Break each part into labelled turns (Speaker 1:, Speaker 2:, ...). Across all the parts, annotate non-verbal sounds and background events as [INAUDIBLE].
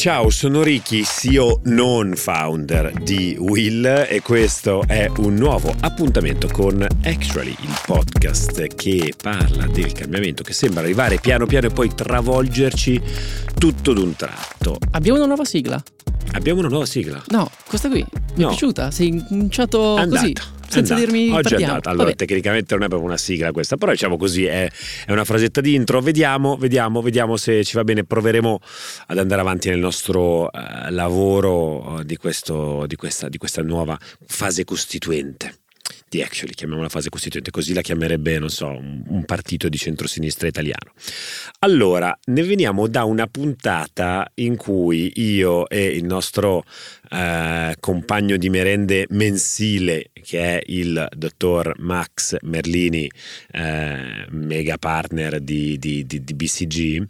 Speaker 1: Ciao, sono Ricky, CEO non founder di Will e questo è un nuovo appuntamento con Actually, il podcast che parla del cambiamento che sembra arrivare piano piano e poi travolgerci tutto d'un tratto.
Speaker 2: Abbiamo una nuova sigla.
Speaker 1: Abbiamo una nuova sigla.
Speaker 2: No, questa qui mi
Speaker 1: No.
Speaker 2: è piaciuta. Sei cominciato
Speaker 1: Andata,
Speaker 2: così, senza
Speaker 1: andata.
Speaker 2: dirmi
Speaker 1: Oggi è
Speaker 2: partiamo.
Speaker 1: andata. Allora,
Speaker 2: Vabbè.
Speaker 1: tecnicamente non è proprio una sigla questa, però diciamo così, è, è una frasetta di intro. Vediamo, vediamo, vediamo se ci va bene. Proveremo ad andare avanti nel nostro eh, lavoro eh, di, questo, di, questa, di questa nuova fase costituente. Di actually, chiamiamola fase costituente, così la chiamerebbe, non so, un, un partito di centrosinistra italiano. Allora, ne veniamo da una puntata in cui io e il nostro eh, compagno di merende mensile, che è il dottor Max Merlini, eh, mega partner di, di- di- di BCG,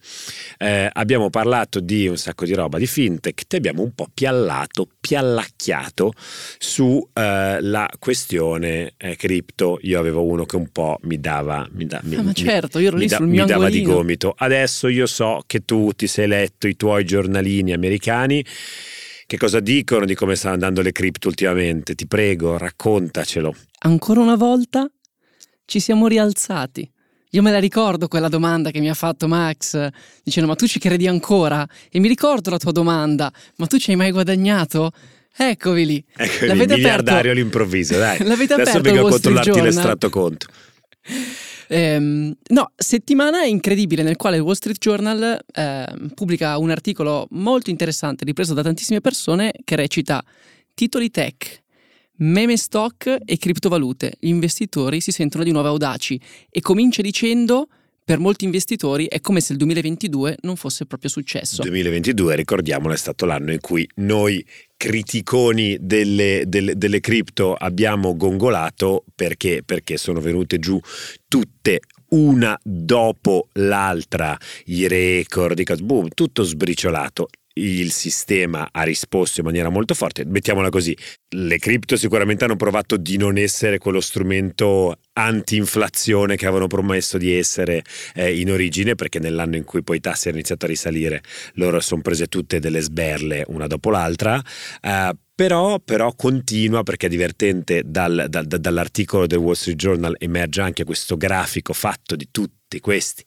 Speaker 1: eh, abbiamo parlato di un sacco di roba di fintech, ti abbiamo un po' piallato, piallacchiato sulla questione eh, cripto. Io avevo uno che un po' mi dava... Mi da- mi-
Speaker 2: Ah, ma certo, io ero lì
Speaker 1: da-
Speaker 2: sul
Speaker 1: mi
Speaker 2: mio
Speaker 1: dava di
Speaker 2: angolino.
Speaker 1: gomito. Adesso io so che tu ti sei letto i tuoi giornalini americani. Che cosa dicono di come stanno andando le cripto ultimamente? Ti prego, raccontacelo.
Speaker 2: Ancora una volta ci siamo rialzati. Io me la ricordo quella domanda che mi ha fatto Max, dicendo ma tu ci credi ancora? E mi ricordo la tua domanda, ma tu ci hai mai guadagnato? Eccovi lì.
Speaker 1: Ecco, il
Speaker 2: L'avete
Speaker 1: miliardario
Speaker 2: aperto-
Speaker 1: all'improvviso, dai. [LAUGHS]
Speaker 2: L'avete
Speaker 1: Adesso
Speaker 2: aperto
Speaker 1: vengo a controllarti l'estratto conto.
Speaker 2: Ehm, no, settimana incredibile nel quale il Wall Street Journal ehm, pubblica un articolo molto interessante ripreso da tantissime persone che recita titoli tech, meme stock e criptovalute. Gli investitori si sentono di nuovo audaci e comincia dicendo per molti investitori è come se il 2022 non fosse proprio successo.
Speaker 1: 2022, ricordiamolo, è stato l'anno in cui noi criticoni delle, delle, delle cripto abbiamo gongolato perché, perché sono venute giù tutte una dopo l'altra i record, tutto sbriciolato. Il sistema ha risposto in maniera molto forte. Mettiamola così: le cripto sicuramente hanno provato di non essere quello strumento anti-inflazione che avevano promesso di essere eh, in origine, perché nell'anno in cui poi i tassi hanno iniziato a risalire, loro sono prese tutte delle sberle una dopo l'altra. eh, però, però continua perché è divertente dal- dal- da- dall'articolo del Wall Street Journal emerge anche questo grafico fatto di tutti questi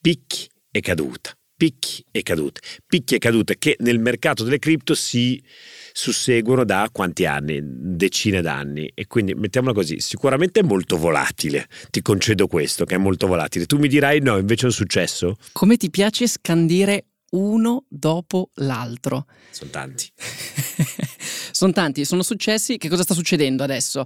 Speaker 1: picchi e caduta picchi e cadute picchi e cadute che nel mercato delle cripto si susseguono da quanti anni? Decine d'anni e quindi mettiamola così, sicuramente è molto volatile, ti concedo questo che è molto volatile, tu mi dirai no invece è un successo?
Speaker 2: Come ti piace scandire uno dopo l'altro?
Speaker 1: Sono tanti. [LAUGHS]
Speaker 2: sono tanti, sono successi. Che cosa sta succedendo adesso?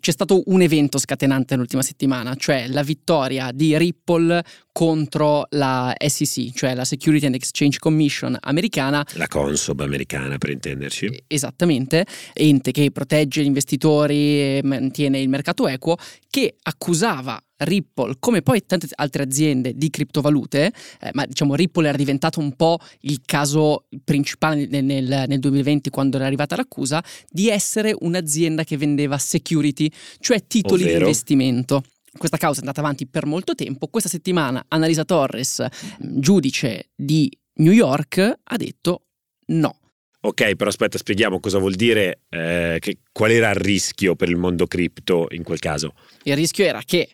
Speaker 2: C'è stato un evento scatenante nell'ultima settimana, cioè la vittoria di Ripple contro la SEC, cioè la Security and Exchange Commission americana.
Speaker 1: La Consob americana per intenderci.
Speaker 2: Esattamente, ente che protegge gli investitori e mantiene il mercato equo, che accusava Ripple, come poi tante altre aziende di criptovalute, eh, ma diciamo Ripple era diventato un po' il caso principale nel, nel- nel 2020 quando era arrivata l'accusa, di essere un'azienda che vendeva security, cioè titoli di investimento. Questa causa è andata avanti per molto tempo. Questa settimana Annalisa Torres, giudice di New York, ha detto no.
Speaker 1: Ok, però aspetta, spieghiamo cosa vuol dire, eh, che, qual era il rischio per il mondo cripto in quel caso.
Speaker 2: Il rischio era che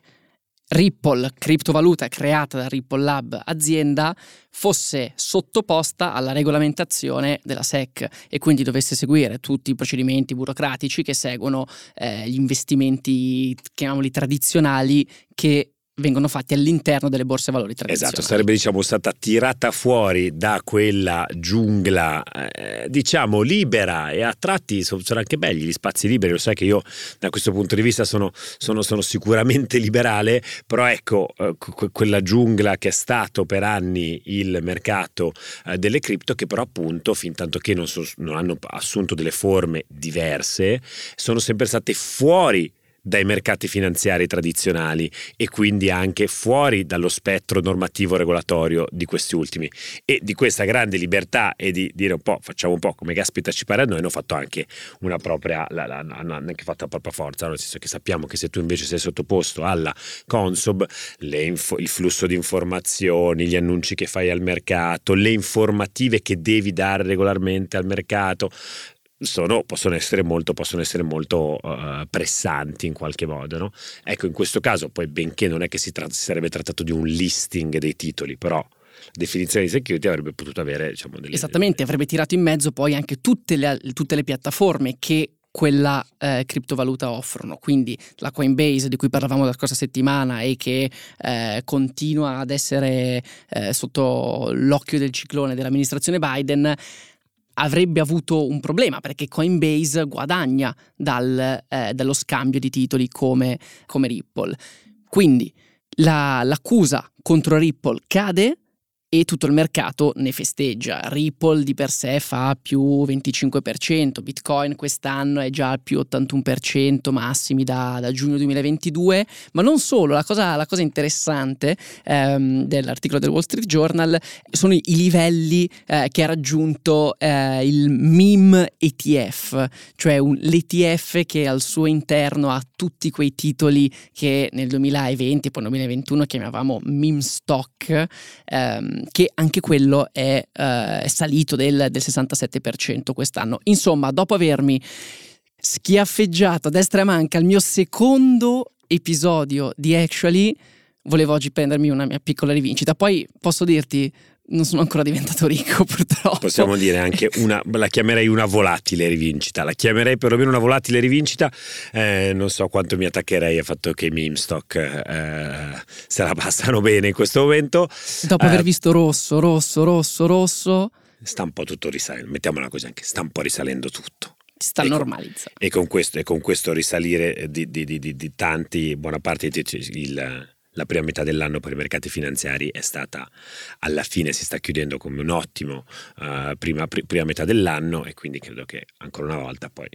Speaker 2: Ripple, criptovaluta creata da Ripple Lab azienda, fosse sottoposta alla regolamentazione della SEC e quindi dovesse seguire tutti i procedimenti burocratici che seguono eh, gli investimenti, chiamiamoli tradizionali, che vengono fatti all'interno delle borse valori tradizionali.
Speaker 1: Esatto, sarebbe diciamo stata tirata fuori da quella giungla eh, diciamo libera e a tratti so- sono anche belli gli spazi liberi, lo sai che io da questo punto di vista sono, sono- sono sicuramente [LAUGHS] liberale, però ecco eh, que- quella giungla che è stato per anni il mercato eh, delle cripto che però appunto fin tanto che non, so- non hanno assunto delle forme diverse sono sempre state fuori dai mercati finanziari tradizionali e quindi anche fuori dallo spettro normativo regolatorio di questi ultimi. E di questa grande libertà e di dire un po' facciamo un po' come caspita ci pare a noi hanno fatto anche una propria hanno anche fatto la propria forza nel senso che sappiamo che se tu invece sei sottoposto alla Consob info, il flusso di informazioni gli annunci che fai al mercato le informative che devi dare regolarmente al mercato sono, possono essere molto, possono essere molto uh, pressanti in qualche modo. No? Ecco, in questo caso, poi, benché non è che si, tra- si sarebbe trattato di un listing dei titoli, però la definizione di security avrebbe potuto avere diciamo, delle,
Speaker 2: esattamente avrebbe tirato in mezzo poi anche tutte le, tutte le piattaforme che quella eh, criptovaluta offrono. Quindi la Coinbase di cui parlavamo la scorsa settimana e che eh, continua ad essere eh, sotto l'occhio del ciclone dell'amministrazione Biden avrebbe avuto un problema perché Coinbase guadagna dal, eh, dallo scambio di titoli come, come Ripple. Quindi la, l'accusa contro Ripple cade e tutto il mercato ne festeggia. Ripple di per sé fa più 25%, Bitcoin quest'anno è già più 81% massimi da, da giugno 2022, ma non solo, la cosa, la cosa interessante ehm, dell'articolo del Wall Street Journal sono i, i livelli eh, che ha raggiunto eh, il MIM ETF, cioè un, l'ETF che al suo interno ha tutti quei titoli che nel 2020 e poi nel 2021 chiamavamo MIM stock. Ehm, che anche quello è, è salito del, del 67% quest'anno. Insomma, dopo avermi schiaffeggiato a destra e a manca il mio secondo episodio di Actually, volevo oggi prendermi una mia piccola rivincita. Poi posso dirti, non sono ancora diventato ricco [LAUGHS] purtroppo.
Speaker 1: Possiamo dire anche una, la chiamerei una volatile rivincita, la chiamerei perlomeno una volatile rivincita, eh, non so quanto mi attaccherei al fatto che i meme stock eh, se la passano bene in questo momento.
Speaker 2: Dopo eh, aver visto rosso, rosso, rosso, rosso.
Speaker 1: Sta un po' tutto risalendo, mettiamola così anche, sta un po' risalendo tutto.
Speaker 2: sta e normalizzando.
Speaker 1: Con, e, con questo, e con questo risalire di, di, di, di tanti, buona parte di il la prima metà dell'anno per i mercati finanziari è stata alla fine si sta chiudendo come un ottimo uh, prima, pr- prima, metà dell'anno e quindi credo che ancora una volta poi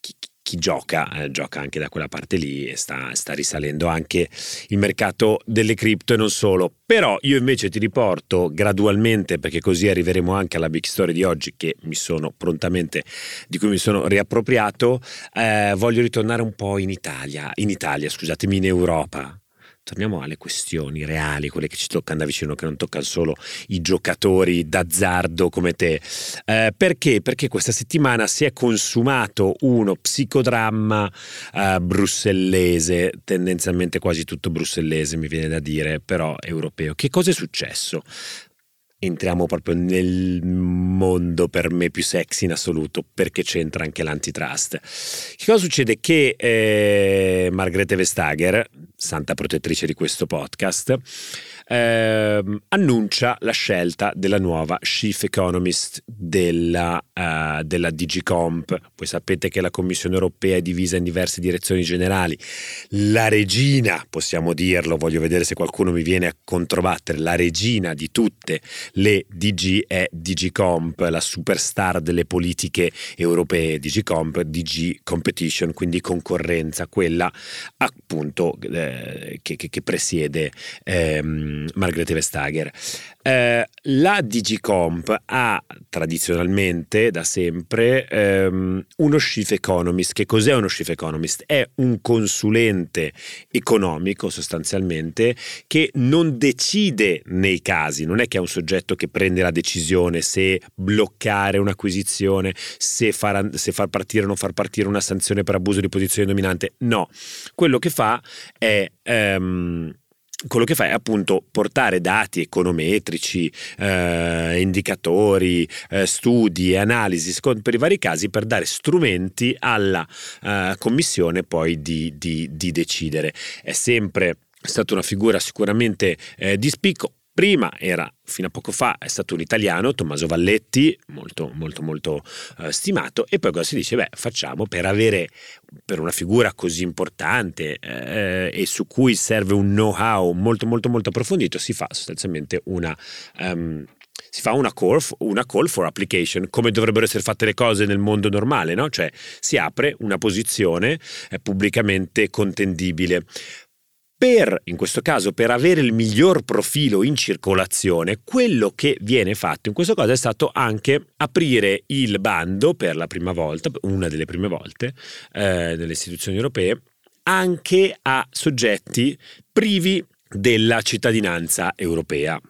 Speaker 1: chi, chi gioca eh, gioca anche da quella parte lì e sta, sta, risalendo anche il mercato delle cripto e non solo. Però io invece ti riporto gradualmente perché così arriveremo anche alla big story di oggi che mi sono prontamente di cui mi sono riappropriato eh, voglio ritornare un po' in Italia in Italia scusatemi in Europa torniamo alle questioni reali, quelle che ci toccano da vicino, che non toccano solo i giocatori d'azzardo come te. Eh, perché? Perché questa settimana si è consumato uno psicodramma eh, brussellese, tendenzialmente quasi tutto brussellese mi viene da dire, però europeo. Che cosa è successo? entriamo proprio nel mondo per me più sexy in assoluto perché c'entra anche l'antitrust. Che cosa succede? Che eh, Margrethe Vestager, santa protettrice di questo podcast, eh, annuncia la scelta della nuova chief economist della, uh, della DigiComp. Voi sapete che la Commissione europea è divisa in diverse direzioni generali. La regina, possiamo dirlo, voglio vedere se qualcuno mi viene a controbattere, la regina di tutte le DG è DigiComp, la superstar delle politiche europee, DigiComp, DG Competition, quindi concorrenza, quella appunto eh, che, che, che, presiede ehm, Margrethe Vestager. Eh, la DigiComp ha tradizionalmente, da sempre, ehm, uno chief economist. Che cos'è uno chief economist? È un consulente economico sostanzialmente che non decide nei casi, non è che è un soggetto che prende la decisione se bloccare un'acquisizione, se far, se far partire o non far partire una sanzione per abuso di posizione dominante. No, quello che fa è... Ehm, quello che fa è appunto portare dati econometrici, eh, indicatori, eh, studi e analisi per i vari casi per dare strumenti alla eh, commissione poi di, di, di, decidere. È sempre stata una figura sicuramente eh, di spicco, Prima era, fino a poco fa, è stato un italiano, Tommaso Valletti, molto, molto, molto uh, stimato, e poi cosa si dice? Beh, facciamo per avere, per una figura così importante eh, e su cui serve un know-how molto, molto, molto approfondito, si fa sostanzialmente una... Um, si fa una call, una call, for application, come dovrebbero essere fatte le cose nel mondo normale, no? Cioè si apre una posizione eh, pubblicamente contendibile per, in questo caso, per avere il miglior profilo in circolazione, quello che viene fatto in questo caso è stato anche aprire il bando per la prima volta, una delle prime volte, eh, nelle istituzioni europee, anche a soggetti privi della cittadinanza europea.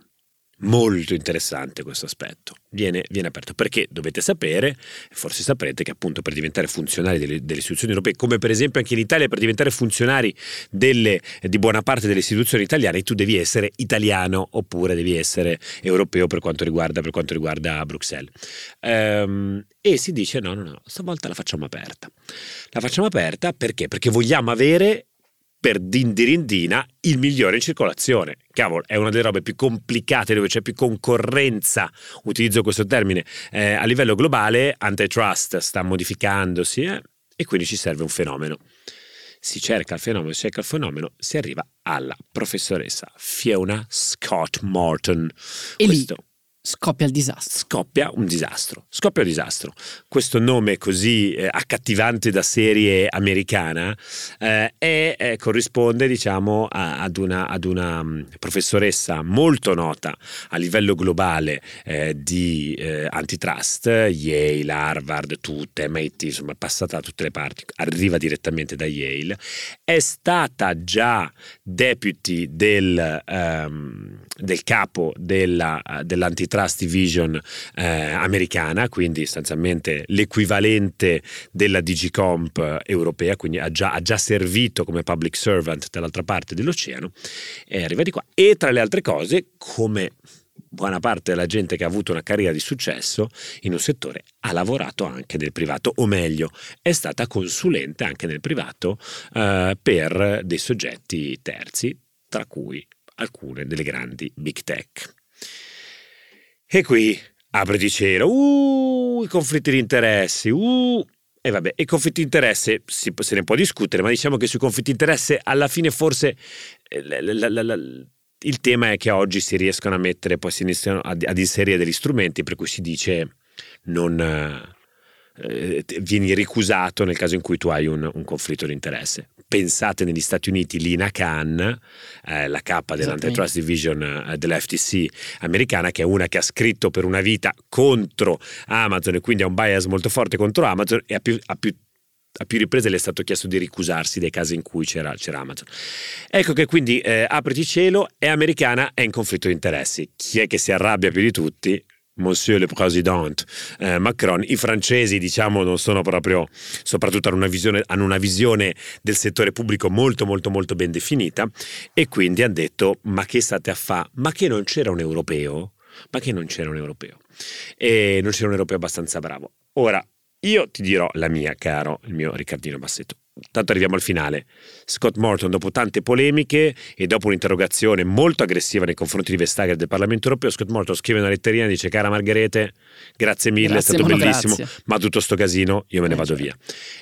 Speaker 1: Molto interessante questo aspetto. Viene, viene, aperto perché dovete sapere, forse saprete che appunto per diventare funzionari delle, delle istituzioni europee, come per esempio anche in Italia, per diventare funzionari delle, di buona parte delle istituzioni italiane, tu devi essere italiano oppure devi essere europeo per quanto riguarda, per quanto riguarda Bruxelles. Um, e si dice no, no, no, stavolta la facciamo aperta. La facciamo aperta perché? Perché vogliamo avere per dindirindina il migliore in circolazione. Cavolo, è una delle robe più complicate dove c'è più concorrenza, utilizzo questo termine, eh, a livello globale antitrust sta modificandosi eh, e quindi ci serve un fenomeno. Si cerca il fenomeno, si cerca il fenomeno, si arriva alla professoressa Fiona Scott Morton.
Speaker 2: E Questo, lì Scoppia il disastro.
Speaker 1: Scoppia un disastro. Scoppia un disastro. Questo nome così eh, accattivante da serie americana eh, è, eh, corrisponde diciamo a, ad, una, ad, una, um, professoressa molto nota a livello globale eh, di eh, antitrust, Yale, Harvard, tutte, MIT, insomma passata da tutte le parti, arriva direttamente da Yale. È stata già deputy del, um, del capo della, dell'antitrust Trust Division eh, americana, quindi sostanzialmente l'equivalente della Digicomp europea, quindi ha già, ha già servito come public servant dall'altra parte dell'oceano, e arriva di qua. E tra le altre cose, come buona parte della gente che ha avuto una carriera di successo in un settore ha lavorato anche nel privato, o meglio, è stata consulente anche nel privato eh, per dei soggetti terzi, tra cui alcune delle grandi big tech. E qui apriti cielo, uh, i conflitti di interessi, uh, e vabbè, i conflitti di interesse si, se ne può discutere, ma diciamo che sui conflitti di interesse alla fine forse la, la, la, il tema è che oggi si riescono a mettere, poi si iniziano ad, ad inserire degli strumenti per cui si dice non eh, vieni ricusato nel caso in cui tu hai un, un conflitto di interesse pensate negli Stati Uniti Lina Khan, eh, la capa dell'Antitrust Division eh, dell'FTC americana, che è una che ha scritto per una vita contro Amazon e quindi ha un bias molto forte contro Amazon e ha più, ha più a più riprese le è stato chiesto di ricusarsi dei casi in cui c'era, c'era Amazon. Ecco che quindi eh, apriti cielo, è americana, è in conflitto di interessi. Chi è che si arrabbia più di tutti? Monsieur le Président eh, Macron, i francesi diciamo non sono proprio, soprattutto hanno una, visione, hanno una visione del settore pubblico molto molto molto ben definita e quindi hanno detto ma che state a fare? Ma che non c'era un europeo? Ma che non c'era un europeo? E non c'era un europeo abbastanza bravo. Ora, io ti dirò la mia, caro, il mio Riccardino Bassetto. Tanto arriviamo al finale. Scott Morton, dopo tante polemiche e dopo un'interrogazione molto aggressiva nei confronti di Vestager del Parlamento europeo, Scott Morton scrive una letterina e dice: Cara Margherete, grazie mille, grazie, è stato bellissimo, grazie. ma tutto sto casino io me ne eh, vado via.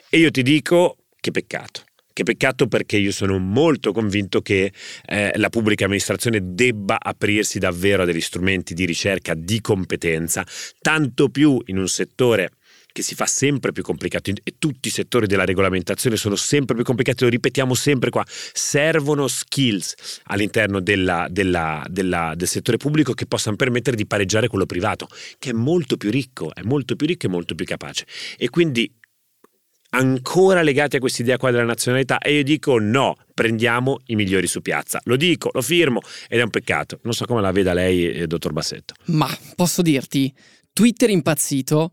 Speaker 1: E io ti dico: che peccato. Che peccato perché io sono molto convinto che eh, la pubblica amministrazione debba aprirsi davvero a degli strumenti di ricerca di competenza, tanto più in un settore che si fa sempre più complicato e tutti i settori della regolamentazione sono sempre più complicati, lo ripetiamo sempre qua, servono skills all'interno della, della, della, del settore pubblico che possano permettere di pareggiare quello privato, che è molto più ricco, è molto più ricco e molto più capace. E quindi ancora legati a questa idea qua della nazionalità e io dico no, prendiamo i migliori su piazza. Lo dico, lo firmo ed è un peccato. Non so come la veda lei, eh, dottor Bassetto.
Speaker 2: Ma posso dirti, Twitter impazzito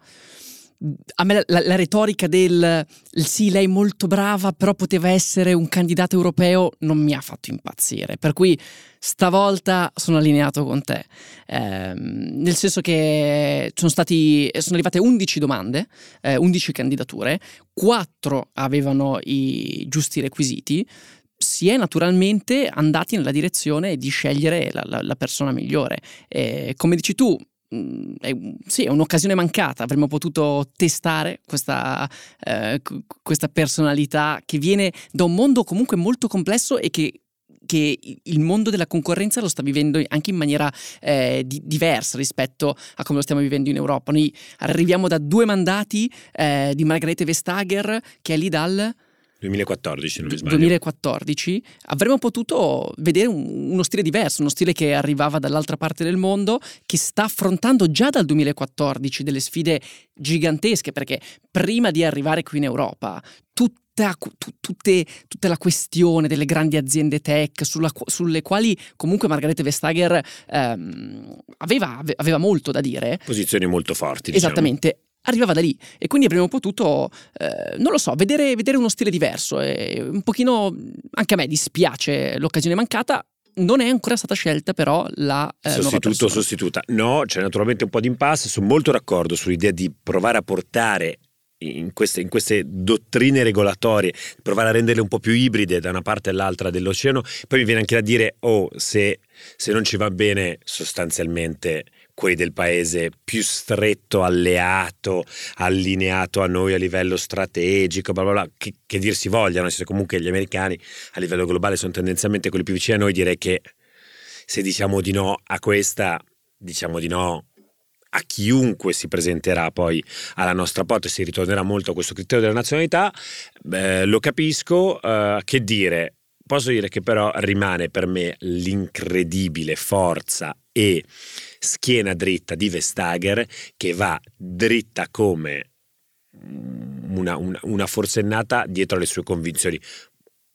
Speaker 2: a me la, la, retorica del sì, lei è molto brava, però poteva essere un candidato europeo non mi ha fatto impazzire. Per cui stavolta sono allineato con te. Eh, nel senso che sono, stati, sono arrivate 11 domande, eh, 11 candidature, 4 avevano i giusti requisiti. Si è naturalmente andati nella direzione di scegliere la, la, la persona migliore. Eh, come dici tu, è, sì, è un'occasione mancata. Avremmo potuto testare questa, eh, questa personalità che viene da un mondo comunque molto complesso e che che il mondo della concorrenza lo sta vivendo anche in maniera eh, di, diversa rispetto a come lo stiamo vivendo in Europa. Noi arriviamo da due mandati eh, di Margrethe Vestager che è lì dal
Speaker 1: 2014, non mi sbaglio.
Speaker 2: 2014 avremmo potuto vedere un, uno stile diverso, uno stile che arrivava dall'altra parte del mondo, che sta affrontando già dal 2014 delle sfide gigantesche, perché prima di arrivare qui in Europa, tutta, tutte, tutta la questione delle grandi aziende tech sulla, sulle quali comunque Margarete Vestager ehm, aveva, aveva, molto da dire.
Speaker 1: Posizioni molto forti.
Speaker 2: Diciamo. Arrivava da lì e quindi avremmo potuto, eh, non lo so, vedere, vedere, uno stile diverso e un pochino anche a me dispiace l'occasione mancata. Non è ancora stata scelta però la
Speaker 1: eh, sostituto sostituta. No, c'è naturalmente un po' di impasse, sono molto d'accordo sull'idea di provare a portare in queste, in queste, dottrine regolatorie, provare a renderle un po' più ibride da una parte all'altra dell'oceano. Poi mi viene anche da dire, oh, se, se non ci va bene, sostanzialmente quelli del paese più stretto, alleato, allineato a noi a livello strategico, bla bla bla, che, che dir si voglia, nel senso comunque gli americani a livello globale sono tendenzialmente quelli più vicini a noi, direi che se diciamo di no a questa, diciamo di no a chiunque si presenterà poi alla nostra porta si ritornerà molto a questo criterio della nazionalità, eh, lo capisco, eh, che dire, posso dire che però rimane per me l'incredibile forza e schiena dritta di Vestager che va dritta come una, una, una forsennata dietro alle sue convinzioni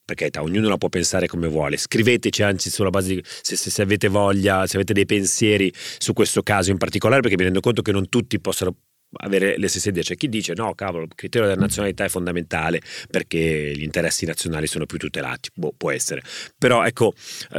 Speaker 1: per carità, ognuno la può pensare come vuole. Scriveteci anzi sulla base di se, se, se, avete voglia, se avete dei pensieri su questo caso in particolare, perché mi rendo conto che non tutti possono avere le stesse idee. C'è chi dice no, cavolo, il criterio della nazionalità è fondamentale perché gli interessi nazionali sono più tutelati. Boh, può essere. Però ecco,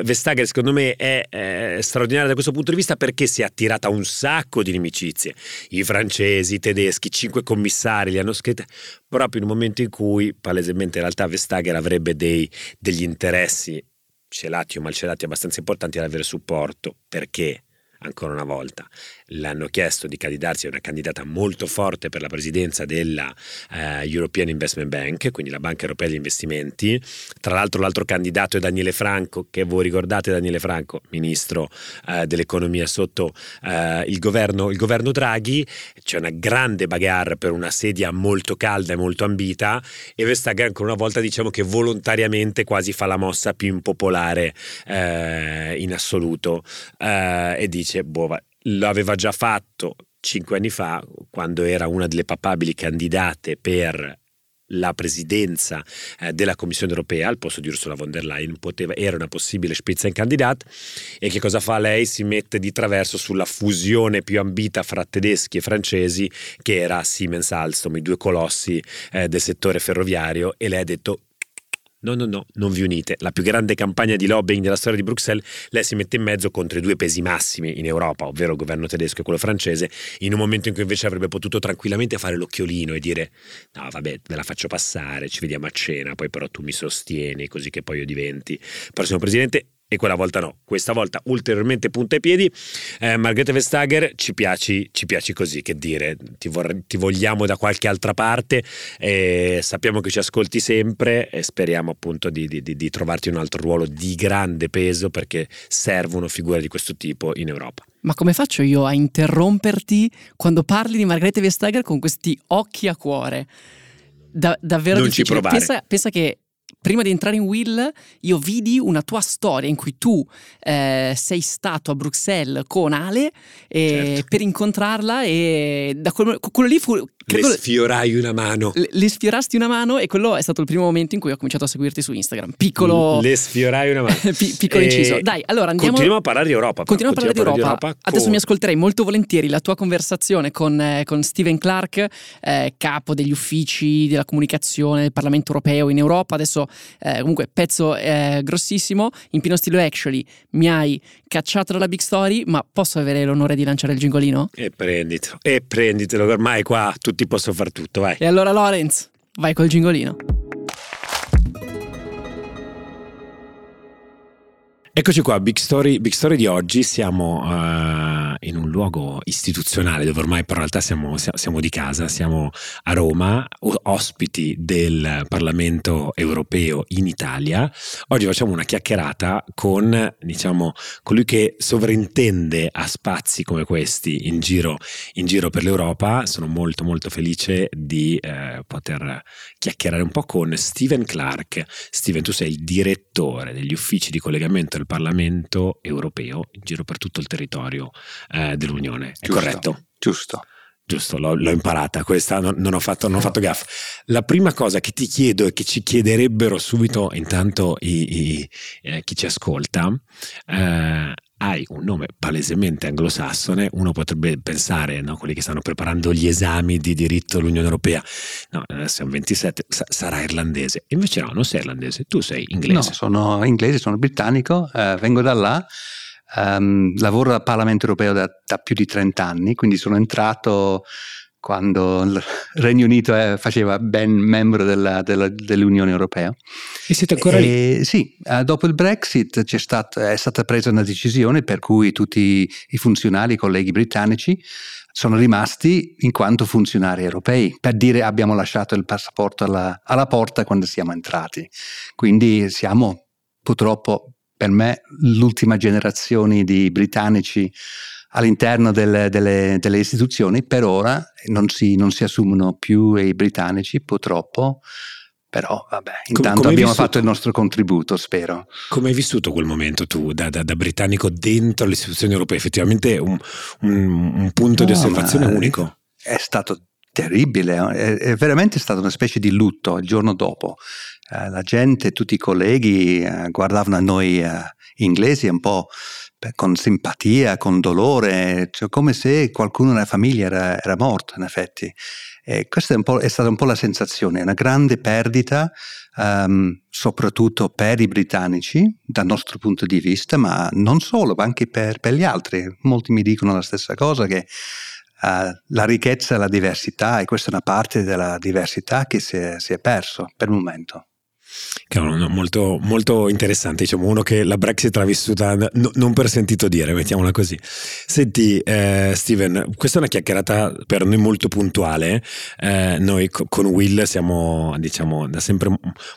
Speaker 1: Vestager secondo me è, è straordinaria da questo punto di vista perché si è attirata un sacco di inimicizie. I francesi, i tedeschi, cinque commissari li hanno scritte proprio in un momento in cui palesemente in realtà Vestager avrebbe dei, degli interessi celati o malcelati abbastanza importanti ad avere supporto. Perché? ancora una volta. L'hanno chiesto di candidarsi, è una candidata molto forte per la presidenza della eh, European Investment Bank, quindi la Banca Europea degli Investimenti. Tra l'altro l'altro candidato è Daniele Franco, che voi ricordate Daniele Franco, ministro eh, dell'economia sotto eh, il, governo, il governo Draghi. C'è una grande bagarre per una sedia molto calda e molto ambita e Vestager ancora una volta diciamo che volontariamente quasi fa la mossa più impopolare eh, in assoluto eh, e dice, boh, l'aveva già fatto cinque anni fa, quando era una delle papabili candidate per la presidenza eh, della Commissione europea al posto di Ursula von der Leyen poteva, era una possibile Spitzenkandidat e che cosa fa lei? Si mette di traverso sulla fusione più ambita fra tedeschi e francesi che era Siemens Alstom, i due colossi eh, del settore ferroviario e lei ha detto No, no, no, non vi unite. La più grande campagna di lobbying della storia di Bruxelles, lei si mette in mezzo contro i due pesi massimi in Europa, ovvero il governo tedesco e quello francese, in un momento in cui invece avrebbe potuto tranquillamente fare l'occhiolino e dire no, vabbè, me la faccio passare, ci vediamo a cena, poi però tu mi sostieni così che poi io diventi prossimo presidente e quella volta no. Questa volta ulteriormente punta ai piedi. Eh, Margrethe Vestager, ci piaci, ci piaci così, che dire, ti, vor- ti vogliamo da qualche altra parte, eh, sappiamo che ci ascolti sempre e speriamo appunto di, di, di, trovarti un altro ruolo di grande peso perché servono figure di questo tipo in Europa.
Speaker 2: Ma come faccio io a interromperti quando parli di Margrethe Vestager con questi occhi a cuore? Da, davvero
Speaker 1: non
Speaker 2: difficile.
Speaker 1: ci provare.
Speaker 2: Pensa, pensa che prima di entrare in Will, io vidi una tua storia in cui tu eh, sei stato a Bruxelles con Ale eh, certo. per incontrarla e da quello, quello lì fu
Speaker 1: Credo le sfiorai una mano.
Speaker 2: Le, le, sfiorasti una mano e quello è stato il primo momento in cui ho cominciato a seguirti su Instagram. Piccolo.
Speaker 1: Le sfiorai una mano. [LAUGHS]
Speaker 2: P- piccolo e... inciso. Dai, allora andiamo.
Speaker 1: Continuiamo a parlare di Europa.
Speaker 2: Continuiamo a parlare di Europa. Europa Adesso mi ascolterei molto volentieri la tua conversazione con, eh, con Steven Clark, eh, capo degli uffici della comunicazione del Parlamento europeo in Europa. Adesso, eh, comunque, pezzo eh, grossissimo. In pieno stile actually mi hai cacciato dalla Big Story, ma posso avere l'onore di lanciare il gingolino?
Speaker 1: E prenditelo, e prenditelo. Ormai qua tu tutti possono fare tutto, vai.
Speaker 2: E allora Lorenz, vai col gingolino.
Speaker 1: Eccoci qua, Big Story, Big Story di oggi, siamo uh, in un luogo istituzionale dove ormai per realtà siamo, siamo, di casa, siamo a Roma, ospiti del Parlamento europeo in Italia. Oggi facciamo una chiacchierata con diciamo, colui che sovrintende a spazi come questi in giro, in giro per l'Europa. Sono molto molto felice di eh, poter chiacchierare un po' con Steven Clark. Steven, tu sei il direttore degli uffici di collegamento del Parlamento europeo in giro per tutto il territorio eh, dell'Unione. È
Speaker 3: giusto,
Speaker 1: corretto?
Speaker 3: Giusto.
Speaker 1: Giusto, l'ho, l'ho, imparata, questa non, non, ho fatto, non, ho fatto, gaff. La prima cosa che ti chiedo e che ci chiederebbero subito intanto i, i, eh, chi ci ascolta, eh, hai un nome palesemente anglosassone, uno potrebbe pensare, no, quelli che stanno preparando gli esami di diritto all'Unione Europea, no, siamo 27, sa- sarà irlandese. Invece no, non sei irlandese, tu sei inglese.
Speaker 3: No, sono inglese, sono britannico, eh, vengo da là. Um, lavoro al Parlamento europeo da, da, più di 30 anni, quindi sono entrato quando il Regno Unito eh, faceva ben membro della, della, dell'Unione Europea.
Speaker 1: E siete ancora e,
Speaker 3: lì? Sì, eh, dopo il Brexit stato, è stata presa una decisione per cui tutti i funzionari, i colleghi britannici, sono rimasti in quanto funzionari europei, per dire abbiamo lasciato il passaporto alla, alla porta quando siamo entrati. Quindi siamo purtroppo per me l'ultima generazione di britannici all'interno delle, delle, delle istituzioni, per ora non si, non si, assumono più i britannici, purtroppo. Però vabbè, intanto come, abbiamo vissuto? fatto il nostro contributo, spero.
Speaker 1: Come hai vissuto quel momento tu, da, da, da britannico dentro le istituzioni europee? Effettivamente un, un, un punto no, di osservazione unico.
Speaker 3: È stato terribile, è, è, veramente stato una specie di lutto il giorno dopo. Eh, la gente, tutti i colleghi eh, guardavano a noi eh, inglesi un po' con simpatia, con dolore, cioè come se qualcuno nella famiglia era, era morto in effetti. E questa è, è, stata un po' la sensazione, una grande perdita, um, soprattutto per i britannici, dal nostro punto di vista, ma non solo, ma anche per, per gli altri. Molti mi dicono la stessa cosa, che uh, la ricchezza la diversità, e questa è una parte della diversità che si è, si è perso per il momento.
Speaker 1: Cavolo, molto, molto, interessante, diciamo uno che la Brexit l'ha vissuta no, non per sentito dire, mettiamola così. Senti eh, Steven, questa è una chiacchierata per noi molto puntuale, eh, noi co- con Will siamo diciamo da sempre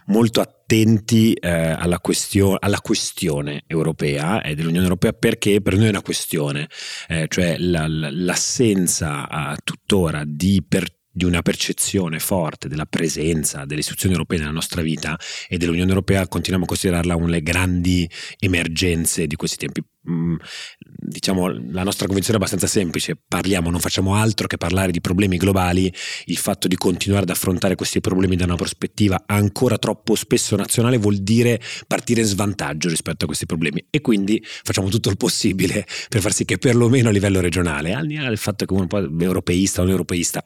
Speaker 1: molto attenti eh, alla, questio- alla, questione europea e dell'Unione Europea perché per noi è una questione, eh, cioè la, la, l'assenza tuttora di per di una percezione forte della presenza delle istituzioni europee nella nostra vita e dell'Unione Europea continuiamo a considerarla una delle grandi emergenze di questi tempi. Mm, diciamo, la nostra convinzione è abbastanza semplice, parliamo, non facciamo altro che parlare di problemi globali, il fatto di continuare ad affrontare questi problemi da una prospettiva ancora troppo spesso nazionale vuol dire partire in svantaggio rispetto a questi problemi. E quindi facciamo tutto il possibile per far sì che perlomeno a livello regionale, al di là del fatto che uno poi europeista o non europeista,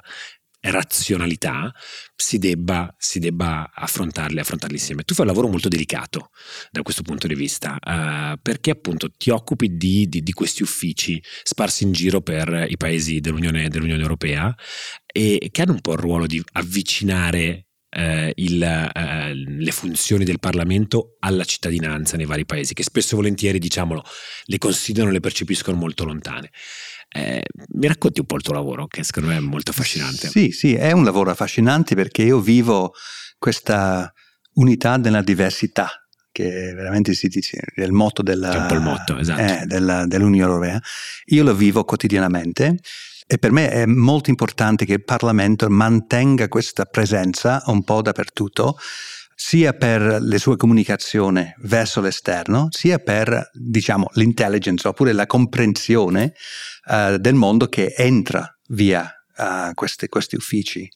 Speaker 1: razionalità si debba, si debba affrontarli, affrontarli insieme. Tu fai un lavoro molto delicato da questo punto di vista, uh, perché appunto ti occupi di, di, di, questi uffici sparsi in giro per i paesi dell'Unione, dell'Unione Europea e che hanno un po' il ruolo di avvicinare Uh, il, uh, le funzioni del Parlamento alla cittadinanza nei vari paesi, che spesso e volentieri, diciamolo, le considerano le percepiscono molto lontane. Eh, mi racconti un po' il tuo lavoro, che secondo me è molto affascinante.
Speaker 3: Sì, sì, è un lavoro affascinante perché io vivo questa unità nella diversità, che veramente si dice, è il motto, della,
Speaker 1: il motto esatto.
Speaker 3: eh, della, dell'Unione Europea. Io lo vivo quotidianamente e per me è molto importante che il Parlamento mantenga questa presenza un po' dappertutto sia per le sue comunicazioni verso l'esterno, sia per diciamo, l'intelligence oppure la comprensione uh, del mondo che entra via uh, questi, questi uffici.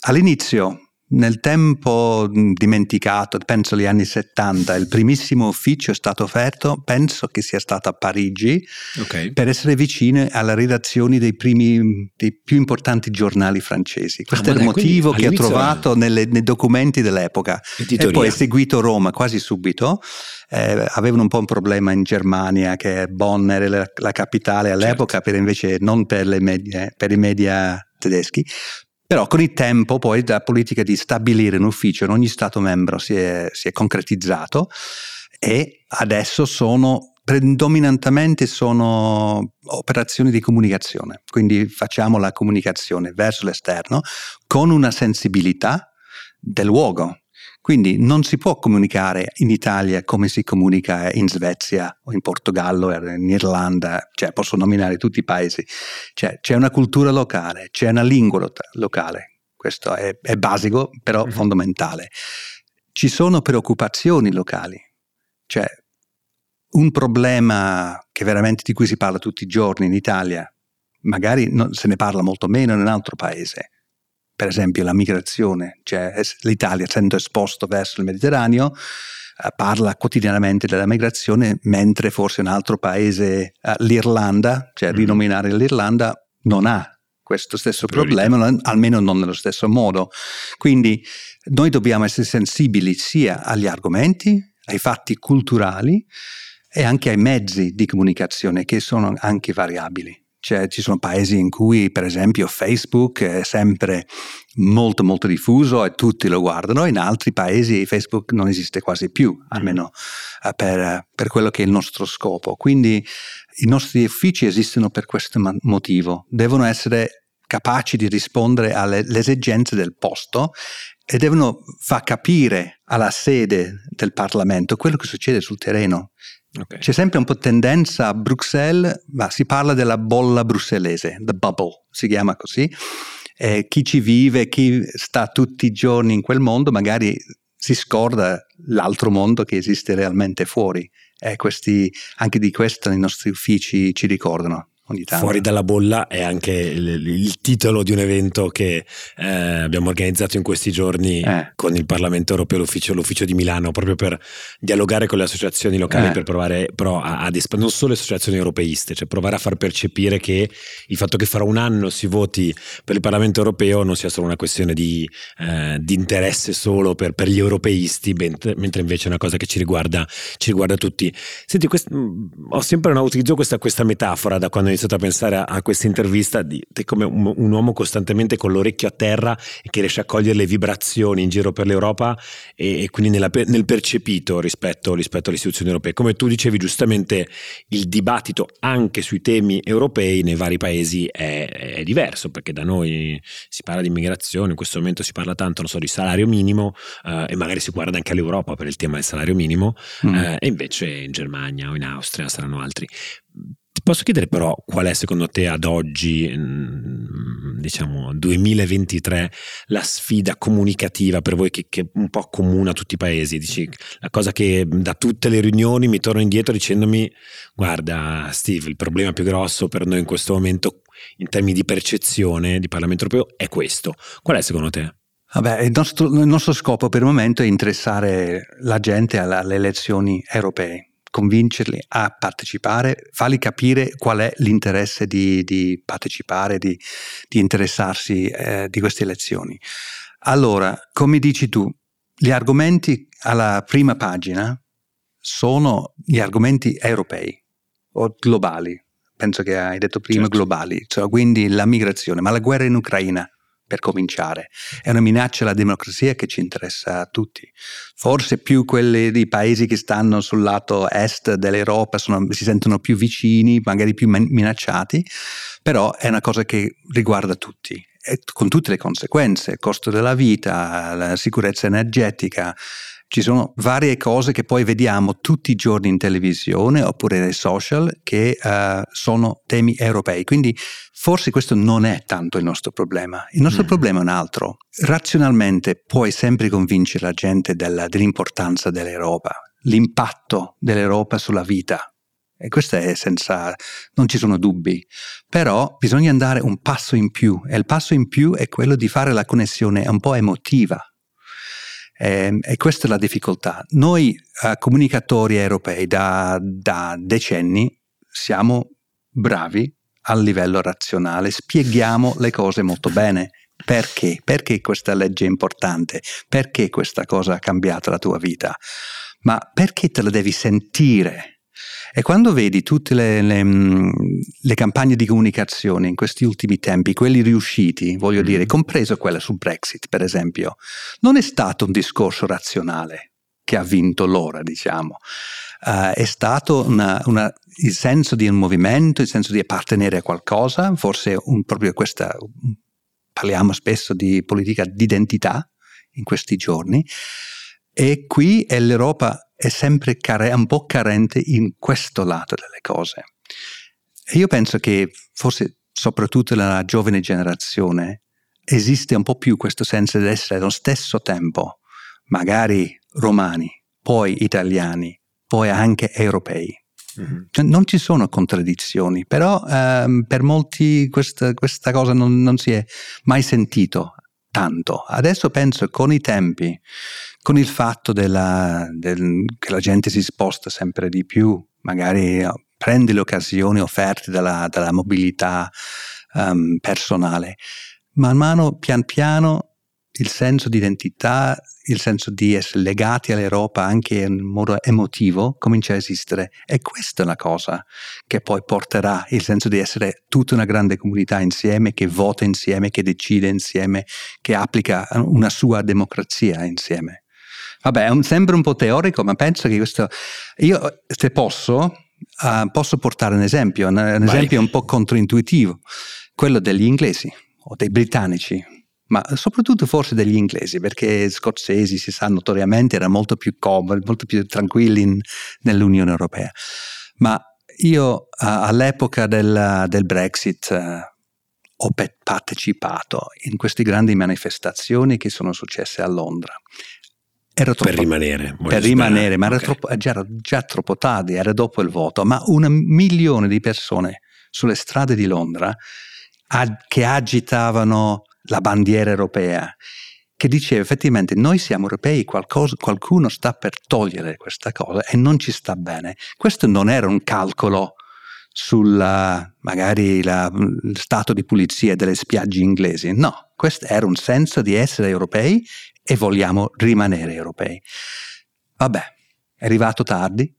Speaker 3: All'inizio nel tempo dimenticato, penso agli anni 70, il primissimo ufficio è stato offerto, penso che sia stato a Parigi, okay. per essere vicino alle redazioni dei, primi, dei più importanti giornali francesi. Questo ah, è il motivo che ho trovato nelle, nei documenti dell'epoca. Editoria. E poi è seguito Roma quasi subito. Eh, avevano un po' un problema in Germania, che Bonn era la, la capitale all'epoca, certo. per invece non per, medie, per i media tedeschi, però con il tempo poi la politica di stabilire un ufficio in ogni Stato membro si è, si è concretizzato e adesso sono predominantemente sono operazioni di comunicazione, quindi facciamo la comunicazione verso l'esterno con una sensibilità del luogo. Quindi non si può comunicare in Italia come si comunica in Svezia o in Portogallo o in Irlanda, cioè posso nominare tutti i paesi. Cioè, c'è una cultura locale, c'è una lingua lo- locale, questo è, è basico però mm-hmm. fondamentale. Ci sono preoccupazioni locali, cioè un problema che veramente di cui si parla tutti i giorni in Italia, magari non, se ne parla molto meno in un altro paese. Per esempio la migrazione, cioè l'Italia essendo esposto verso il Mediterraneo eh, parla quotidianamente della migrazione, mentre forse un altro paese, eh, l'Irlanda, cioè mm. rinominare l'Irlanda, non ha questo stesso problema, almeno non nello stesso modo. Quindi noi dobbiamo essere sensibili sia agli argomenti, ai fatti culturali, e anche ai mezzi di comunicazione che sono anche variabili. Cioè, ci sono paesi in cui, per esempio, Facebook è sempre molto molto diffuso e tutti lo guardano, in altri paesi Facebook non esiste quasi più, almeno uh, per, per, quello che è il nostro scopo. Quindi i nostri uffici esistono per questo motivo, devono essere capaci di rispondere alle esigenze del posto e devono far capire alla sede del Parlamento quello che succede sul terreno. Okay. C'è sempre un po' tendenza a Bruxelles, ma si parla della bolla brussellese, the bubble, si chiama così. E chi ci vive, chi sta tutti i giorni in quel mondo, magari si scorda l'altro mondo che esiste realmente fuori. E questi, anche di questo i nostri uffici ci ricordano.
Speaker 1: Fuori dalla bolla è anche il, il titolo di un evento che eh, abbiamo organizzato in questi giorni eh. con il Parlamento europeo, l'ufficio, l'ufficio, di Milano, proprio per dialogare con le associazioni locali, eh. per provare però a, a non solo le associazioni europeiste, cioè provare a far percepire che il fatto che fra un anno si voti per il Parlamento europeo non sia solo una questione di, eh, di interesse solo per, per gli europeisti, mentre, mentre, invece è una cosa che ci riguarda, ci riguarda tutti. Senti, quest, ho sempre no, utilizzato questa, questa metafora da quando iniziato a pensare a, a questa intervista di te come un, un, uomo costantemente con l'orecchio a terra e che riesce a cogliere le vibrazioni in giro per l'Europa e, e quindi nella, nel percepito rispetto, rispetto, alle istituzioni europee. Come tu dicevi giustamente, il dibattito anche sui temi europei nei vari paesi è, è diverso perché da noi si parla di immigrazione, in questo momento si parla tanto so, di salario minimo eh, e magari si guarda anche all'Europa per il tema del salario minimo mm. eh, e invece in Germania o in Austria saranno altri. Posso chiedere però qual è secondo te ad oggi, mm, diciamo 2023, la sfida comunicativa per voi che, che un po' comuna tutti i paesi? Dici, la cosa che da tutte le riunioni mi torno indietro dicendomi guarda Steve, il problema più grosso per noi in questo momento in termini di percezione di Parlamento europeo è questo. Qual è secondo te?
Speaker 3: Vabbè, il nostro, il nostro scopo per il momento è interessare la gente alle elezioni europee convincerli a partecipare, fargli capire qual è l'interesse di, di partecipare, di, di interessarsi eh, di queste elezioni. Allora, come dici tu, gli argomenti alla prima pagina sono gli argomenti europei o globali. Penso che hai detto prima certo. globali, cioè, quindi la migrazione, ma la guerra in Ucraina, per cominciare. È una minaccia alla democrazia che ci interessa a tutti. Forse più quelli dei paesi che stanno sul lato est dell'Europa sono, si sentono più vicini, magari più minacciati, però è una cosa che riguarda tutti. Con tutte le conseguenze, costo della vita, la sicurezza energetica, ci sono varie cose che poi vediamo tutti i giorni in televisione oppure nei social che uh, sono temi europei. Quindi forse questo non è tanto il nostro problema. Il nostro mm. problema è un altro. Razionalmente puoi sempre convincere la gente della, dell'importanza dell'Europa, l'impatto dell'Europa sulla vita. E questo è senza, non ci sono dubbi, però bisogna andare un passo in più e il passo in più è quello di fare la connessione un po' emotiva eh, e questa è la difficoltà. Noi eh, comunicatori europei da, da decenni siamo bravi a livello razionale, spieghiamo le cose molto bene. Perché? Perché questa legge è importante? Perché questa cosa ha cambiato la tua vita? Ma perché te la devi sentire? E quando vedi tutte le, le, mm, le, campagne di comunicazione in questi ultimi tempi, quelli riusciti, voglio mm. dire, compreso quella sul Brexit, per esempio, non è stato un discorso razionale che ha vinto l'ora, diciamo. uh, è stato una, una, il senso di un movimento, il senso di appartenere a qualcosa, forse un, proprio questa, parliamo spesso di politica d'identità in questi giorni, e qui l'Europa è sempre care- un po' carente in questo lato delle cose. E io penso che forse soprattutto nella giovane generazione esiste un po' più questo senso di essere allo stesso tempo, magari romani, poi italiani, poi anche europei. Mm-hmm. Cioè, non ci sono contraddizioni, però ehm, per molti questa, questa cosa non, non, si è mai sentito tanto. Adesso penso con i tempi, con il fatto della, del, che la gente si sposta sempre di più, magari prende le occasioni offerte dalla, dalla mobilità um, personale, man mano, pian piano, il senso di identità, il senso di essere legati all'Europa anche in modo emotivo comincia a esistere. E questa è la cosa che poi porterà il senso di essere tutta una grande comunità insieme, che vota insieme, che decide insieme, che applica una sua democrazia insieme. Vabbè, un, sembra un po' teorico, ma penso che questo... Io, se posso, uh, posso portare un esempio, un, un esempio un po' controintuitivo, quello degli inglesi o dei britannici, ma soprattutto forse degli inglesi, perché scozzesi si sa notoriamente erano molto più comodi, molto più tranquilli in, nell'Unione Europea. Ma io uh, all'epoca del, del Brexit uh, ho partecipato in queste grandi manifestazioni che sono successe a Londra.
Speaker 1: Troppo, per rimanere.
Speaker 3: Per rimanere, ma era, okay. troppo, già, era già troppo tardi, era dopo il voto, ma un milione di persone sulle strade di Londra che agitavano la bandiera europea, che diceva effettivamente noi siamo europei, qualcosa, qualcuno sta per togliere questa cosa e non ci sta bene. Questo non era un calcolo sul magari la, il stato di pulizia delle spiagge inglesi, no, questo era un senso di essere europei e vogliamo rimanere europei. Vabbè, è arrivato tardi,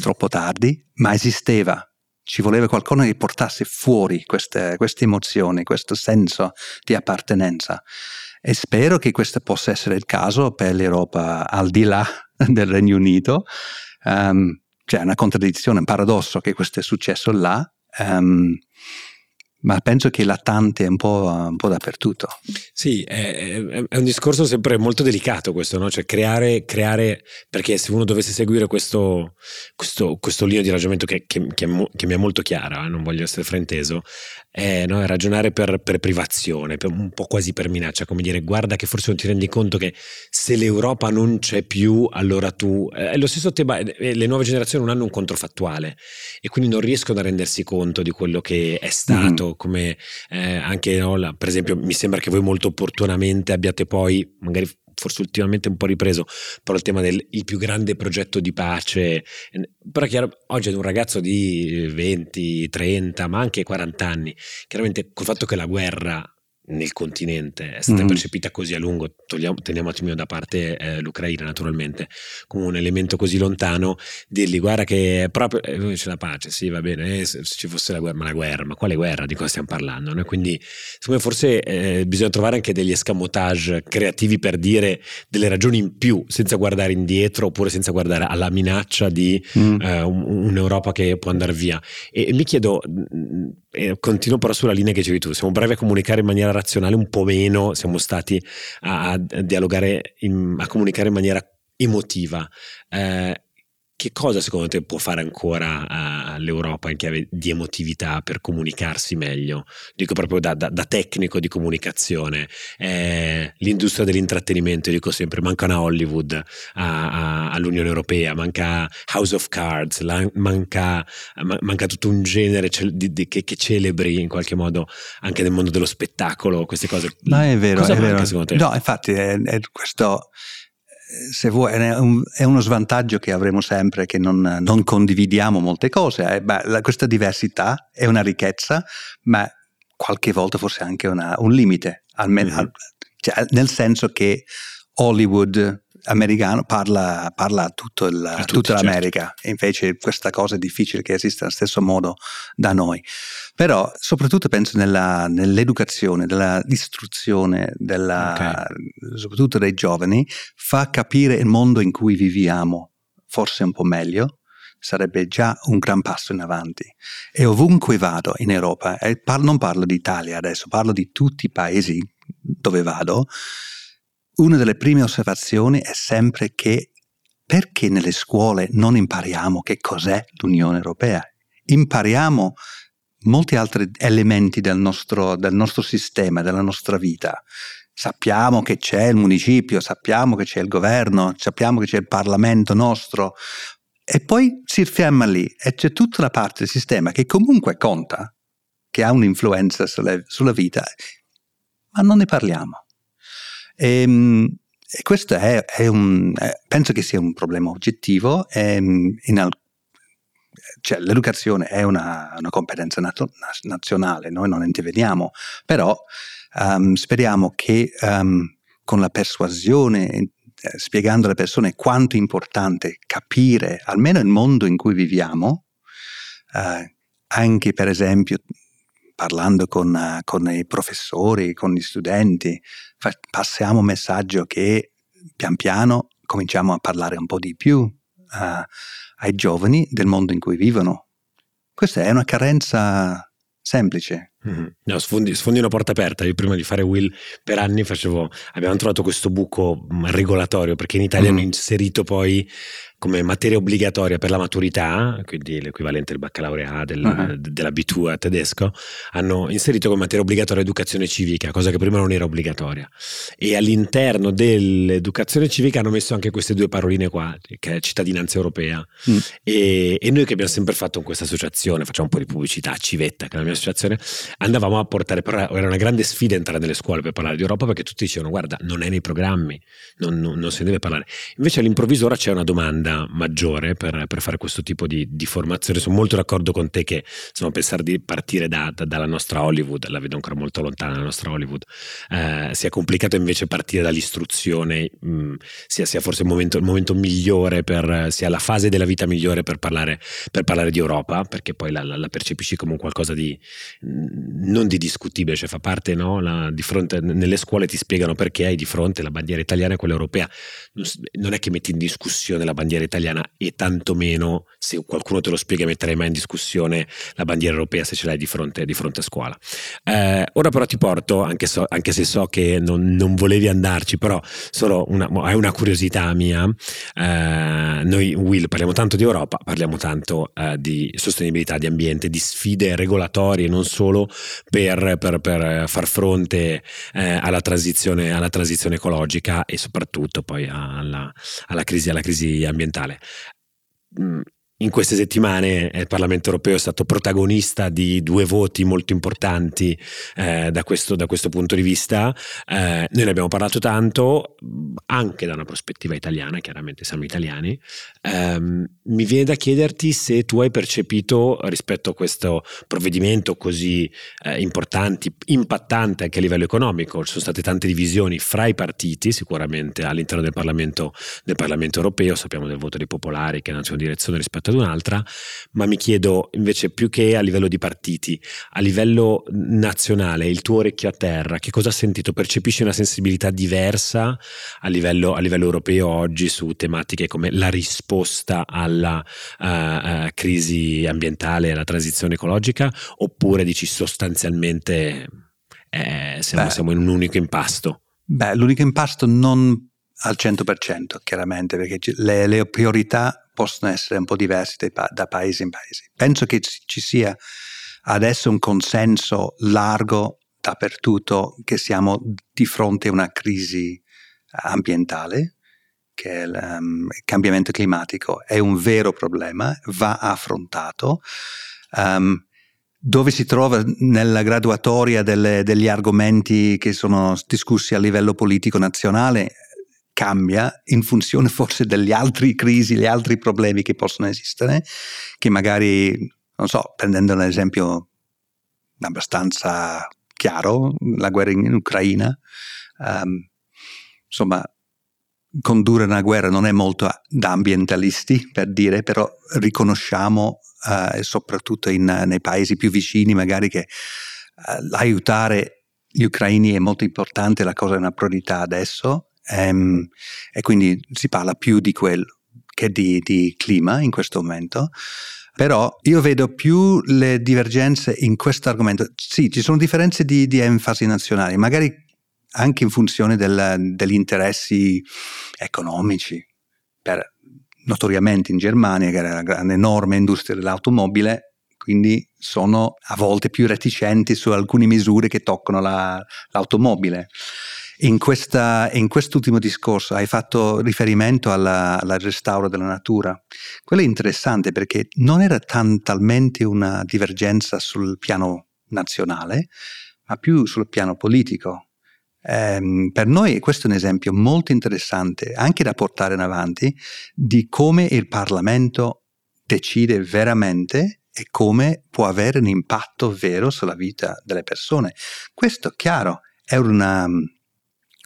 Speaker 3: troppo tardi, ma esisteva ci voleva qualcuno che portasse fuori queste, queste emozioni, questo senso di appartenenza. E spero che questo possa essere il caso per l'Europa al di là del Regno Unito. Um, c'è una contraddizione, un paradosso che questo è successo là. Um, ma penso che latante è un po', un po dappertutto.
Speaker 1: Sì, è, è, un discorso sempre molto delicato questo, no? cioè creare, creare, perché se uno dovesse seguire questo, questo, questo linea di ragionamento che, che, che, che, mi è molto chiara, eh? non voglio essere frainteso, è, no? è ragionare per, per privazione, per, un po' quasi per minaccia, come dire guarda che forse non ti rendi conto che se l'Europa non c'è più, allora tu... È lo stesso tema, eh, le nuove generazioni non hanno un controfattuale e quindi non riescono a rendersi conto di quello che è stato. Mm come eh, anche no, la, per esempio mi sembra che voi molto opportunamente abbiate poi magari forse ultimamente un po' ripreso, però il tema del il più grande progetto di pace, però chiaro, oggi è un ragazzo di 20, 30, ma anche 40 anni, chiaramente col fatto che la guerra nel continente è stata mm percepita così a lungo, togliamo, teniamo un attimo da parte eh, l'Ucraina naturalmente, come un elemento così lontano, dirgli guarda che proprio eh, c'è la pace, sì va bene, eh, se, ci fosse la guerra, ma la guerra, ma quale guerra, di cosa stiamo parlando? No? Quindi secondo me forse eh, bisogna trovare anche degli escamotage creativi per dire delle ragioni in più, senza guardare indietro oppure senza guardare alla minaccia di mm. Eh, un, un'Europa che può andare via. E, e mi chiedo, continuo però sulla linea che dicevi tu, siamo bravi a comunicare in maniera razionale, un po' meno siamo stati a, a dialogare, in, a comunicare in maniera emotiva. Eh, che cosa secondo te può fare ancora uh, l'Europa in chiave di emotività per comunicarsi meglio? Dico proprio da, da, da tecnico di comunicazione. Eh, l'industria dell'intrattenimento, dico sempre, manca una Hollywood a, a, all'Unione Europea, manca House of Cards, la, manca, manca, tutto un genere ce, di, di, che, che, celebri in qualche modo anche nel mondo dello spettacolo, queste cose.
Speaker 3: Ma è vero,
Speaker 1: cosa
Speaker 3: è
Speaker 1: manca,
Speaker 3: vero.
Speaker 1: secondo te?
Speaker 3: No, infatti è, è questo se vuoi, è, un, è, uno svantaggio che avremo sempre che non, non condividiamo molte cose. Eh, beh, la, questa diversità è una ricchezza, ma qualche volta forse anche una, un limite, almeno, mm-hmm. cioè, nel senso che Hollywood americano parla, parla tutto il, a tutti, tutta l'America certo. e invece questa cosa è difficile che esista allo stesso modo da noi. Però soprattutto penso nella, nell'educazione, nell'istruzione, della, okay. soprattutto dei giovani, fa capire il mondo in cui viviamo forse un po' meglio sarebbe già un gran passo in avanti. E ovunque vado in Europa, e non parlo d'Italia adesso, parlo di tutti i paesi dove vado, una delle prime osservazioni è sempre che perché nelle scuole non impariamo che cos'è l'Unione Europea? Impariamo molti altri elementi del nostro, del nostro sistema, della nostra vita. Sappiamo che c'è il municipio, sappiamo che c'è il governo, sappiamo che c'è il Parlamento nostro, e poi si ferma lì e c'è tutta la parte del sistema che comunque conta, che ha un'influenza sulla, sulla vita, ma non ne parliamo. E, ehm, e questo è, è un, è, penso che sia un problema oggettivo. E ehm, in, cioè, l'educazione è una, una competenza nato, nazionale, noi non interveniamo, però um, speriamo che um, con la persuasione, eh, spiegando alle persone quanto è importante capire almeno il mondo in cui viviamo, uh, anche per esempio parlando con, con, i professori, con gli studenti, passiamo un messaggio che pian piano cominciamo a parlare un po' di più uh, ai giovani del mondo in cui vivono. Questa è una carenza semplice.
Speaker 1: Mm-hmm. No, sfondi, sfondi, una porta aperta. Io prima di fare Will per anni facevo, abbiamo trovato questo buco mm, regolatorio perché in Italia mm. hanno inserito poi come materia obbligatoria per la maturità, quindi l'equivalente del baccalaureato, del, uh-huh. dell'abitua tedesco, hanno inserito come materia obbligatoria educazione civica, cosa che prima non era obbligatoria. E all'interno dell'educazione civica hanno messo anche queste due paroline qua, che è cittadinanza europea. Mm. E, e, noi che abbiamo sempre fatto in questa associazione, facciamo un po' di pubblicità, Civetta, che è la mia associazione, andavamo a portare, però era una grande sfida entrare nelle scuole per parlare di Europa perché tutti dicevano guarda, non è nei programmi, non, non, non si deve parlare. Invece all'improvviso ora c'è una domanda maggiore per, per fare questo tipo di, di, formazione. Sono molto d'accordo con te che insomma, pensare di partire da, da, dalla nostra Hollywood, la vedo ancora molto lontana la nostra Hollywood, eh, sia complicato invece partire dall'istruzione, mh, mm, sia, sia, forse il momento, il momento, migliore per, sia la fase della vita migliore per parlare, per parlare di Europa, perché poi la, la, la, percepisci come qualcosa di mm, non di discutibile, cioè fa parte, no? La, di fronte, nelle scuole ti spiegano perché hai di fronte la bandiera italiana e quella europea. Non è che metti in discussione la bandiera italiana e tantomeno se qualcuno te lo spiega metterai mai in discussione la bandiera europea se ce l'hai di fronte, di fronte a scuola. Eh, ora però ti porto, anche, so, anche se so che non, non, volevi andarci, però solo una, è una curiosità mia. Eh, noi, Will, parliamo tanto di Europa, parliamo tanto eh, di sostenibilità, di ambiente, di sfide regolatorie, non solo per, per, per far fronte eh, alla transizione, alla, transizione, ecologica e soprattutto poi alla, alla, crisi, alla crisi ambientale ambientale. Mm, in queste settimane il Parlamento europeo è stato protagonista di due voti molto importanti eh, da, questo, da, questo, punto di vista. Eh, noi ne abbiamo parlato tanto, anche da una prospettiva italiana, chiaramente siamo italiani. Eh, mi viene da chiederti se tu hai percepito rispetto a questo provvedimento così eh, importante, impattante anche a livello economico, ci sono state tante divisioni fra i partiti, sicuramente all'interno del Parlamento, del Parlamento europeo, sappiamo del voto dei popolari che è una direzione rispetto ad un'altra, ma mi chiedo invece più che a livello di partiti, a livello nazionale, il tuo orecchio a terra, che cosa ha sentito? Percepisci una sensibilità diversa a livello, a livello europeo oggi su tematiche come la risposta alla uh, uh, crisi ambientale, alla transizione ecologica, oppure dici sostanzialmente eh, siamo, siamo in un unico impasto?
Speaker 3: Beh, l'unico impasto non al 100%, chiaramente, perché le, le priorità possono essere un po' diversi pa- da paese in paese. Penso che ci sia adesso un consenso largo dappertutto che siamo di fronte a una crisi ambientale, che il um, cambiamento climatico, è un vero problema, va affrontato. Um, dove si trova nella graduatoria delle, degli argomenti che sono discussi a livello politico nazionale cambia in funzione forse degli altri crisi, gli altri problemi che possono esistere, che magari, non so, prendendo un esempio abbastanza chiaro, la guerra in Ucraina, um, insomma, condurre una guerra non è molto da ambientalisti, per dire, però riconosciamo, uh, soprattutto in, nei paesi più vicini, magari che uh, aiutare gli ucraini è molto importante, la cosa è una priorità adesso, Um, e quindi si parla più di quello. che di, di clima in questo momento. Però io vedo più le divergenze in questo argomento. Sì, ci sono differenze di, di enfasi nazionali, magari anche in funzione del, degli interessi economici. Per, notoriamente in Germania, che era un'enorme industria dell'automobile, quindi sono a volte più reticenti su alcune misure che toccano la, l'automobile. In, questa, in, quest'ultimo discorso hai fatto riferimento alla, al restauro della natura. Quello è interessante perché non era tan, talmente una divergenza sul piano nazionale, ma più sul piano politico. Eh, per noi questo è un esempio molto interessante, anche da portare in avanti, di come il Parlamento decide veramente e come può avere un impatto vero sulla vita delle persone. Questo, chiaro, è una,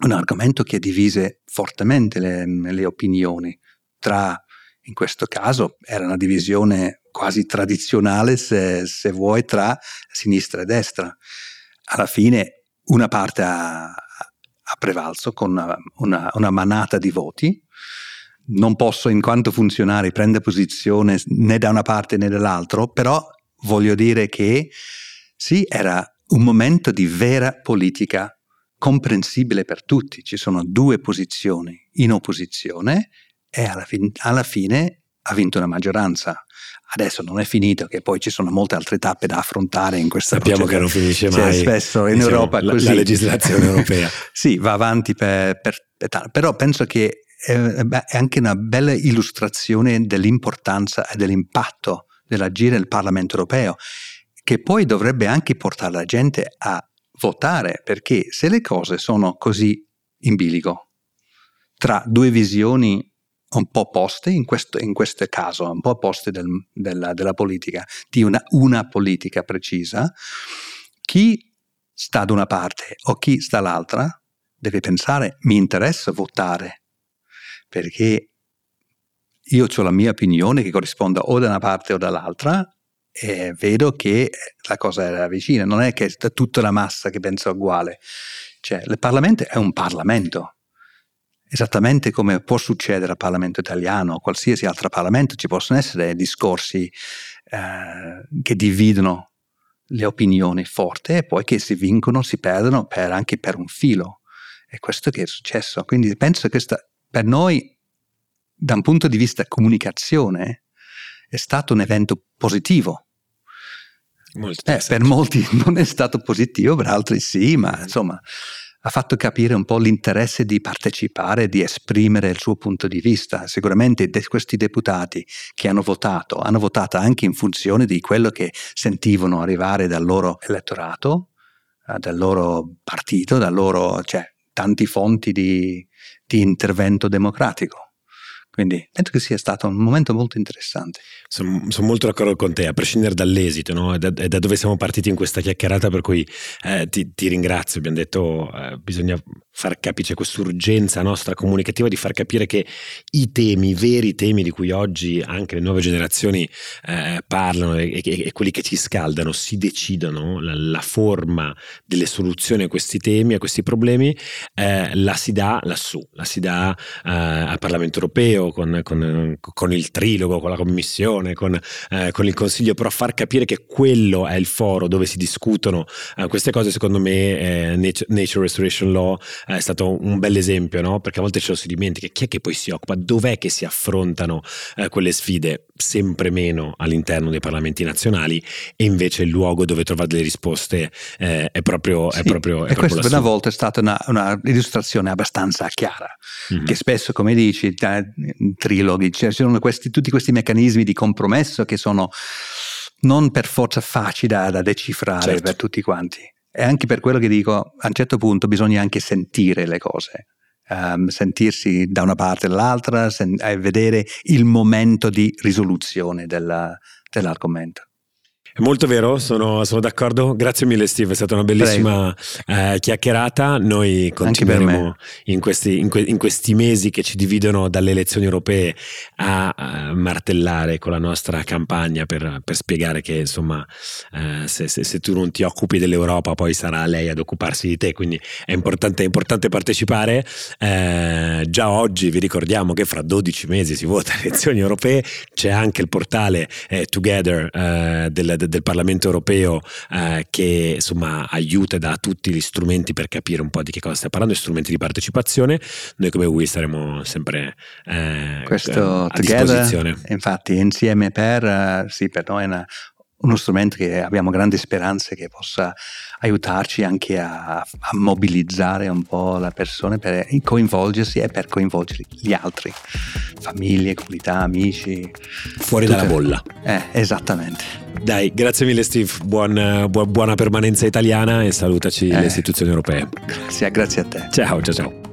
Speaker 3: un argomento che divise fortemente le, le opinioni tra, in questo caso, era una divisione quasi tradizionale, se, se vuoi, tra sinistra e destra. Alla fine una parte ha, ha prevalso con una, una, una manata di voti, non posso in quanto funzionari prendere posizione né da una parte né dall'altra, però voglio dire che sì, era un momento di vera politica comprensibile per tutti. Ci sono due posizioni in opposizione e alla, fin- alla fine ha vinto una maggioranza. Adesso non è finito, che poi ci sono molte altre tappe da affrontare in questa
Speaker 1: Sappiamo che non finisce
Speaker 3: cioè,
Speaker 1: mai.
Speaker 3: spesso in diciamo, Europa
Speaker 1: la,
Speaker 3: così.
Speaker 1: la legislazione [LAUGHS] europea.
Speaker 3: sì, va avanti per, per, per, però penso che è, è anche una bella illustrazione dell'importanza e dell'impatto dell'agire del Parlamento europeo, che poi dovrebbe anche portare la gente a votare, perché se le cose sono così in bilico, tra due visioni un po' opposte, in questo, in questo caso, un po' opposte del, della, della, politica, di una, una politica precisa, chi sta da una parte o chi sta dall'altra deve pensare mi interessa votare perché io ho la mia opinione che corrisponda o da una parte o dall'altra e vedo che la cosa era vicina, non è che è tutta la massa che pensa uguale. Cioè, il Parlamento è un Parlamento, esattamente come può succedere al Parlamento italiano o qualsiasi altro Parlamento, ci possono essere discorsi eh, che dividono le opinioni forti e poi che si vincono, si perdono per, anche per un filo. È questo che è successo. Quindi penso che sta, per noi, da un punto di vista comunicazione, è stato un evento positivo. Eh, per molti [LAUGHS] non è stato positivo, per altri sì, ma insomma ha fatto capire un po' l'interesse di partecipare, di esprimere il suo punto di vista. Sicuramente de- questi deputati che hanno votato, hanno votato anche in funzione di quello che sentivano arrivare dal loro elettorato, eh, dal loro partito, da loro, cioè, tanti fonti di, di intervento democratico. Quindi penso che sia stato un momento molto interessante.
Speaker 1: Sono, sono molto d'accordo con te, a prescindere dall'esito, no? è, da, da, dove siamo partiti in questa chiacchierata, per cui eh, ti, ti, ringrazio. Abbiamo detto eh, bisogna far capire, c'è questa urgenza nostra comunicativa di far capire che i temi, i veri temi di cui oggi anche le nuove generazioni eh, parlano e, e, e, quelli che ci scaldano, si decidono, la, la, forma delle soluzioni a questi temi, a questi problemi, eh, la si dà lassù, la si dà eh, al Parlamento europeo con, con, con, il trilogo, con la commissione, con, eh, con, il Consiglio, però far capire che quello è il foro dove si discutono eh, queste cose, secondo me Nature Restoration Law è stato un bel esempio, no? perché a volte ce lo si dimentica, chi è che poi si occupa, dov'è che si affrontano eh, quelle sfide, sempre meno all'interno dei parlamenti nazionali e invece il luogo dove trovare delle risposte eh, è proprio... Sì, è proprio
Speaker 3: è e questa per una volta è stata una, una illustrazione abbastanza chiara, mm-hmm. che spesso, come dici, triloghi, cioè, ci sono questi, tutti questi meccanismi di compromesso che sono non per forza facili da, da decifrare certo. per tutti quanti. E anche per quello che dico, a un certo punto bisogna anche sentire le cose. Um, sentirsi da una parte o dall'altra e vedere il momento di risoluzione della, dell'argomento.
Speaker 1: È molto vero, sono, sono, d'accordo. Grazie mille Steve, è stata una bellissima eh, chiacchierata. Noi continueremo in questi, in, que, in questi, mesi che ci dividono dalle elezioni europee a, a martellare con la nostra campagna per, per spiegare che insomma eh, se, se, se, tu non ti occupi dell'Europa poi sarà lei ad occuparsi di te, quindi è importante, è importante partecipare. Eh, già oggi vi ricordiamo che fra 12 mesi si vota alle [LAUGHS] elezioni europee, c'è anche il portale eh, Together eh, del, del, Parlamento europeo eh, che insomma aiuta e dà tutti gli strumenti per capire un po' di che cosa stia parlando, strumenti di partecipazione. Noi come WI saremo sempre eh,
Speaker 3: Questo
Speaker 1: a
Speaker 3: together,
Speaker 1: disposizione.
Speaker 3: Infatti insieme per, eh, sì, per noi è una, uno strumento che abbiamo grandi speranze che possa aiutarci anche a, a, mobilizzare un po' le persone per coinvolgersi e per coinvolgere gli altri, famiglie, comunità, amici.
Speaker 1: Fuori tutte... dalla bolla.
Speaker 3: Eh, esattamente.
Speaker 1: Dai, grazie mille Steve, Buon, bu- buona permanenza italiana e salutaci eh. le istituzioni europee.
Speaker 3: Grazie, grazie a te.
Speaker 1: Ciao, ciao, ciao.